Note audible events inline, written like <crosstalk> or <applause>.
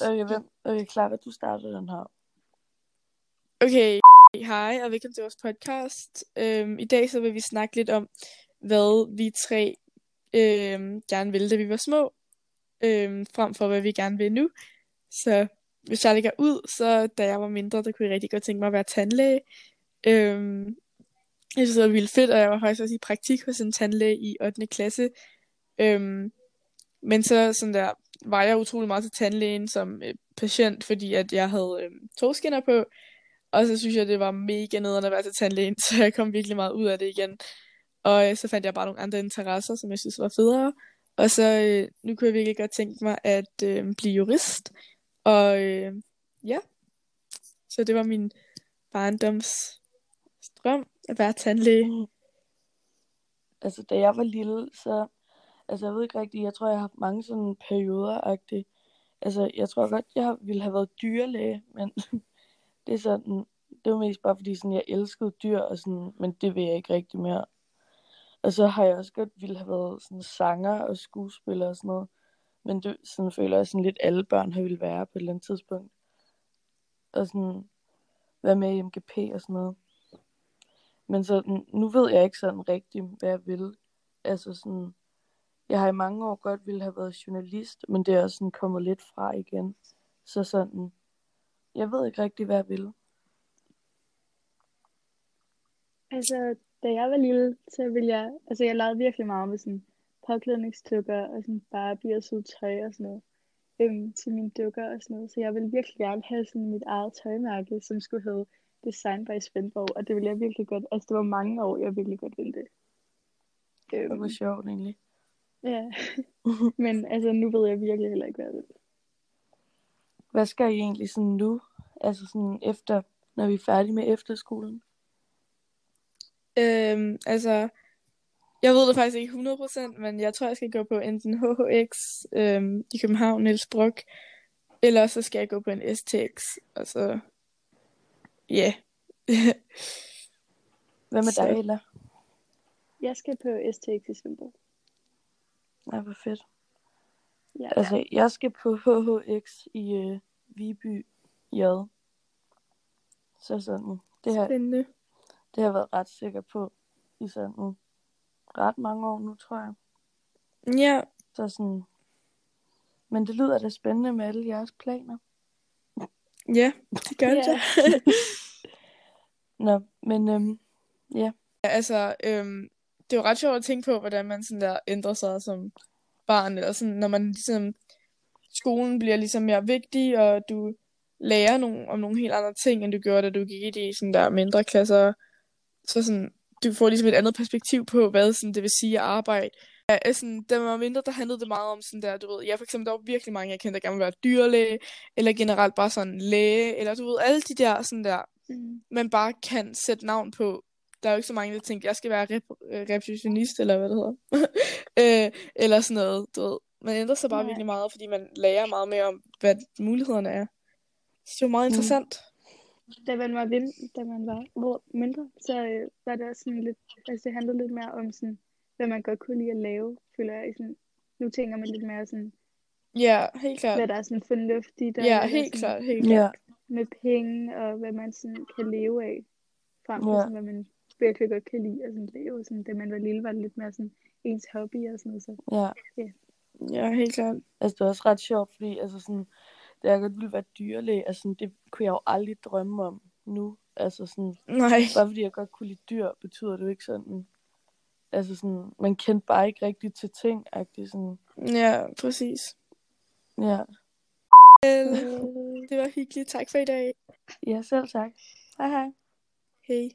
Okay, hvem? Okay, klar, hvad du starter den her. Okay, hej og velkommen til vores podcast. Øhm, I dag så vil vi snakke lidt om, hvad vi tre øhm, gerne ville, da vi var små, øhm, frem for hvad vi gerne vil nu. Så hvis jeg lægger ud, så da jeg var mindre, der kunne jeg rigtig godt tænke mig at være tandlæge. Øhm, jeg synes, det var vildt fedt, og jeg var faktisk også i praktik hos en tandlæge i 8. klasse. Øhm, men så sådan der, var jeg utrolig meget til tandlægen som øh, patient, fordi at jeg havde øh, togskinner på. Og så synes jeg, det var mega nederen at være til tandlægen, <laughs> så jeg kom virkelig meget ud af det igen. Og øh, så fandt jeg bare nogle andre interesser, som jeg synes var federe. Og så øh, nu kunne jeg virkelig godt tænke mig at øh, blive jurist. Og øh, ja, så det var min barndoms drøm at være tandlæge. Mm. Altså, da jeg var lille, så... Altså, jeg ved ikke rigtigt, jeg tror, jeg har haft mange sådan perioder -agtigt. Altså, jeg tror godt, jeg ville have været dyrlæge, men <laughs> det er sådan... Det var mest bare fordi, sådan, jeg elskede dyr, og sådan, men det vil jeg ikke rigtig mere. Og så har jeg også godt ville have været sådan sanger og skuespiller og sådan noget. Men det sådan føler jeg sådan lidt alle børn har ville være på et eller andet tidspunkt. Og sådan være med i MGP og sådan noget. Men så nu ved jeg ikke sådan rigtigt, hvad jeg vil. Altså sådan, jeg har i mange år godt ville have været journalist, men det er også sådan kommet lidt fra igen. Så sådan, jeg ved ikke rigtigt, hvad jeg vil. Altså, da jeg var lille, så ville jeg, altså jeg lavede virkelig meget med sådan påklædningsdukker og sådan Barbie og søde tøj og sådan noget øhm, til mine dukker og sådan noget. Så jeg ville virkelig gerne have sådan mit eget tøjmærke, som skulle hedde Design by Svendborg, og det ville jeg virkelig godt, altså det var mange år, jeg virkelig godt ville det. Øhm, det var sjovt egentlig. Ja, <laughs> men altså nu ved jeg virkelig heller ikke, hvad jeg vil. Hvad skal I egentlig sådan nu? Altså sådan efter, når vi er færdige med efterskolen? Øhm, altså, jeg ved det faktisk ikke 100%, men jeg tror, jeg skal gå på enten HHX øhm, i København, Niels Brock, eller så skal jeg gå på en STX. Altså, ja. Yeah. Hvad med dig, Ella? Jeg skal på STX i Svendborg. Nej, hvor fedt. Ja. Altså, jeg skal på HHX i øh, Viby J. Så sådan, det har, Spændende. det har jeg været ret sikker på i sådan ret mange år nu, tror jeg. Ja. Så sådan, men det lyder da spændende med alle jeres planer. Ja, det gør det. Ja. <laughs> Nå, men øhm, ja. Ja, altså, øhm, det er jo ret sjovt at tænke på, hvordan man sådan der ændrer sig som barn, eller sådan, når man ligesom, skolen bliver ligesom mere vigtig, og du lærer nogle, om nogle helt andre ting, end du gjorde, da du gik i de sådan der mindre klasser. Så sådan, du får ligesom et andet perspektiv på, hvad sådan, det vil sige at arbejde. Ja, sådan, da man var mindre, der handlede det meget om sådan der, du ved, ja, for eksempel, der var virkelig mange, jeg kendte, der gerne ville være dyrlæge, eller generelt bare sådan læge, eller du ved, alle de der sådan der, Mm. man bare kan sætte navn på. Der er jo ikke så mange, der tænker, jeg skal være rep- øh, receptionist, eller hvad det hedder. <laughs> øh, eller sådan noget, du ved. Man ændrer sig bare Nej. virkelig meget, fordi man lærer meget mere om, hvad mulighederne er. Så det er jo meget Mm. interessant. Da man var, vind, da man var mindre, så øh, var det også sådan lidt, altså det handlede lidt mere om sådan, hvad man godt kunne lide at lave, føler jeg. Sådan, nu tænker man lidt mere sådan, Ja, helt klart. hvad der er sådan fornuftigt, og Ja, helt sådan, klart, helt klart. Ja, med penge, og hvad man sådan kan leve af, frem for Ja. sådan, hvad man virkelig godt kan lide at sådan leve. Sådan, da man var lille, var det lidt mere sådan ens hobby og sådan noget. Så. ja. Ja, helt klart. Altså, det er også ret sjovt, fordi altså sådan, da jeg godt ville være dyrlæge, altså sådan, det kunne jeg jo aldrig drømme om nu. Altså sådan, Nej. bare fordi jeg godt kunne lide dyr, betyder det jo ikke sådan, altså sådan, man kendte bare ikke rigtigt til ting, agtigt sådan, Ja, præcis. ja. Det var hyggeligt. Tak for i dag. Ja, selv tak. Hej hej. Hej.